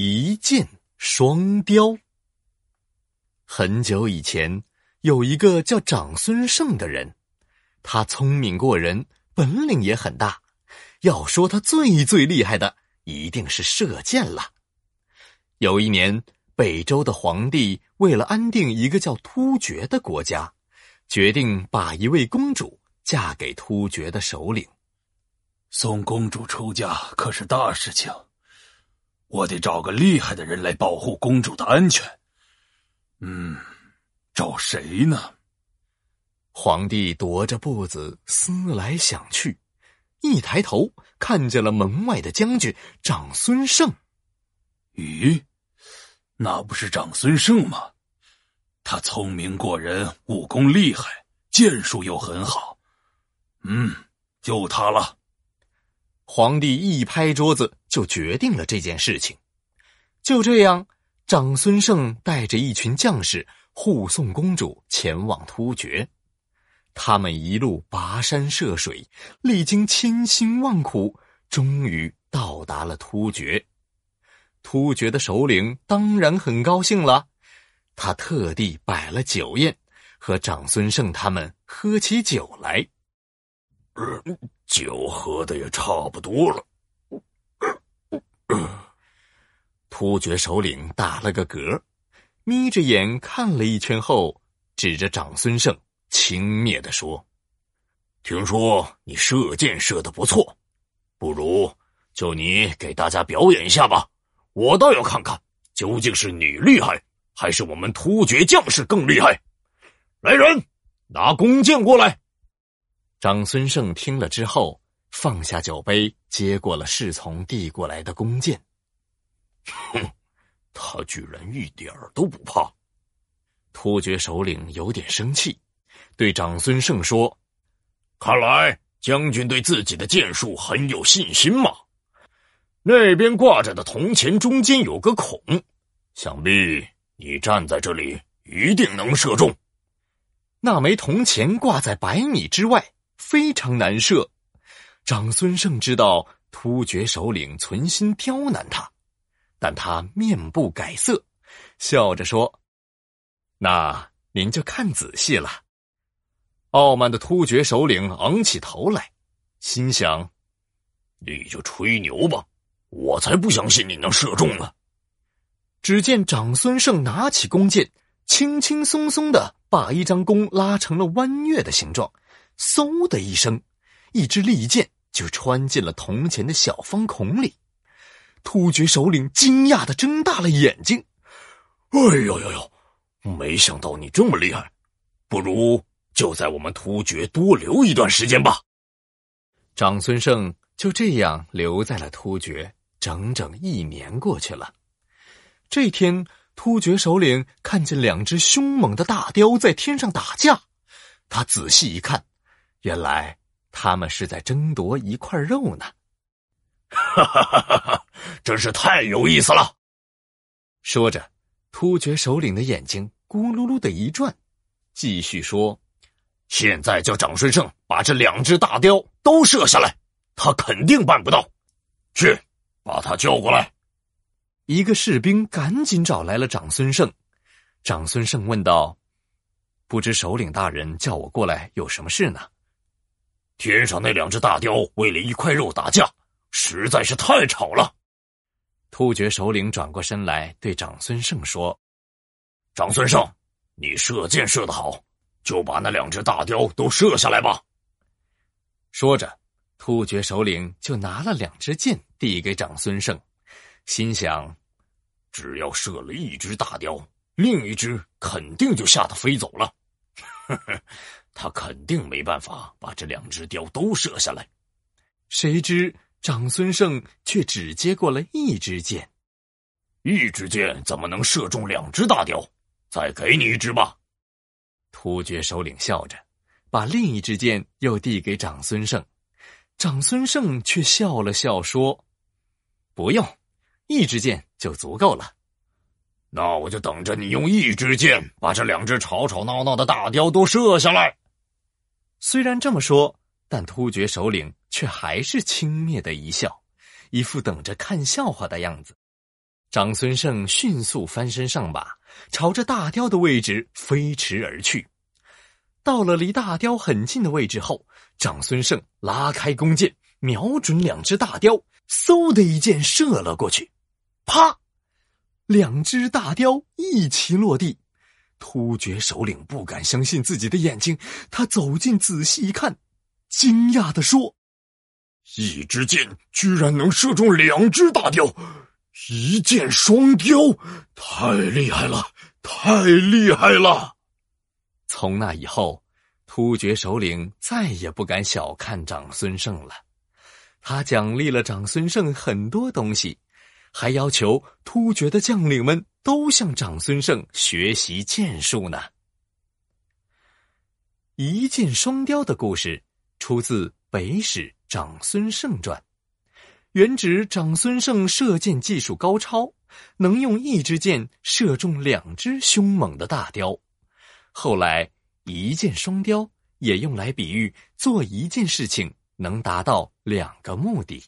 一箭双雕。很久以前，有一个叫长孙晟的人，他聪明过人，本领也很大。要说他最最厉害的，一定是射箭了。有一年，北周的皇帝为了安定一个叫突厥的国家，决定把一位公主嫁给突厥的首领。送公主出嫁可是大事情，我得找个厉害的人来保护公主的安全。嗯，找谁呢？皇帝踱着步子思来想去，一抬头看见了门外的将军长孙晟。咦，那不是长孙晟吗？他聪明过人，武功厉害，剑术又很好。嗯，就他了。皇帝一拍桌子，就决定了这件事情。就这样，长孙晟带着一群将士护送公主前往突厥。他们一路跋山涉水，历经千辛万苦，终于到达了突厥。突厥的首领当然很高兴了，他特地摆了酒宴，和长孙晟他们喝起酒来。酒喝的也差不多了。突厥首领打了个嗝，眯着眼看了一圈后，指着长孙晟轻蔑的说：“听说你射箭射的不错，不如就你给大家表演一下吧。我倒要看看，究竟是你厉害，还是我们突厥将士更厉害。来人，拿弓箭过来。”长孙晟听了之后，放下酒杯，接过了侍从递过来的弓箭。哼，他居然一点儿都不怕。突厥首领有点生气，对长孙晟说：“看来将军对自己的箭术很有信心嘛。那边挂着的铜钱中间有个孔，想必你站在这里一定能射中。那枚铜钱挂在百米之外。”非常难射，长孙晟知道突厥首领存心刁难他，但他面不改色，笑着说：“那您就看仔细了。”傲慢的突厥首领昂起头来，心想：“你就吹牛吧，我才不相信你能射中呢。”只见长孙晟拿起弓箭，轻轻松松的把一张弓拉成了弯月的形状。嗖的一声，一支利箭就穿进了铜钱的小方孔里。突厥首领惊讶的睁大了眼睛：“哎呦呦呦！没想到你这么厉害，不如就在我们突厥多留一段时间吧。”长孙晟就这样留在了突厥，整整一年过去了。这天，突厥首领看见两只凶猛的大雕在天上打架，他仔细一看。原来他们是在争夺一块肉呢，哈哈哈哈哈！真是太有意思了。说着，突厥首领的眼睛咕噜噜的一转，继续说：“现在叫长孙晟把这两只大雕都射下来，他肯定办不到。去，把他叫过来。”一个士兵赶紧找来了长孙晟。长孙晟问道：“不知首领大人叫我过来有什么事呢？”天上那两只大雕为了一块肉打架，实在是太吵了。突厥首领转过身来对长孙晟说：“长孙晟，你射箭射得好，就把那两只大雕都射下来吧。”说着，突厥首领就拿了两支箭递给长孙晟，心想：只要射了一只大雕，另一只肯定就吓得飞走了。呵呵。他肯定没办法把这两只雕都射下来，谁知长孙晟却只接过了一支箭，一支箭怎么能射中两只大雕？再给你一支吧。突厥首领笑着，把另一支箭又递给长孙晟，长孙晟却笑了笑说：“不用，一支箭就足够了。”那我就等着你用一支箭把这两只吵吵闹闹的大雕都射下来。虽然这么说，但突厥首领却还是轻蔑的一笑，一副等着看笑话的样子。长孙晟迅速翻身上马，朝着大雕的位置飞驰而去。到了离大雕很近的位置后，长孙晟拉开弓箭，瞄准两只大雕，嗖的一箭射了过去，啪！两只大雕一齐落地。突厥首领不敢相信自己的眼睛，他走近仔细一看，惊讶的说：“一支箭居然能射中两只大雕，一箭双雕，太厉害了，太厉害了！”从那以后，突厥首领再也不敢小看长孙晟了。他奖励了长孙晟很多东西，还要求突厥的将领们都向长孙晟学习剑术呢。一箭双雕的故事出自《北史长孙晟传》，原指长孙晟射箭技术高超，能用一支箭射中两只凶猛的大雕。后来，一箭双雕也用来比喻做一件事情能达到两个目的。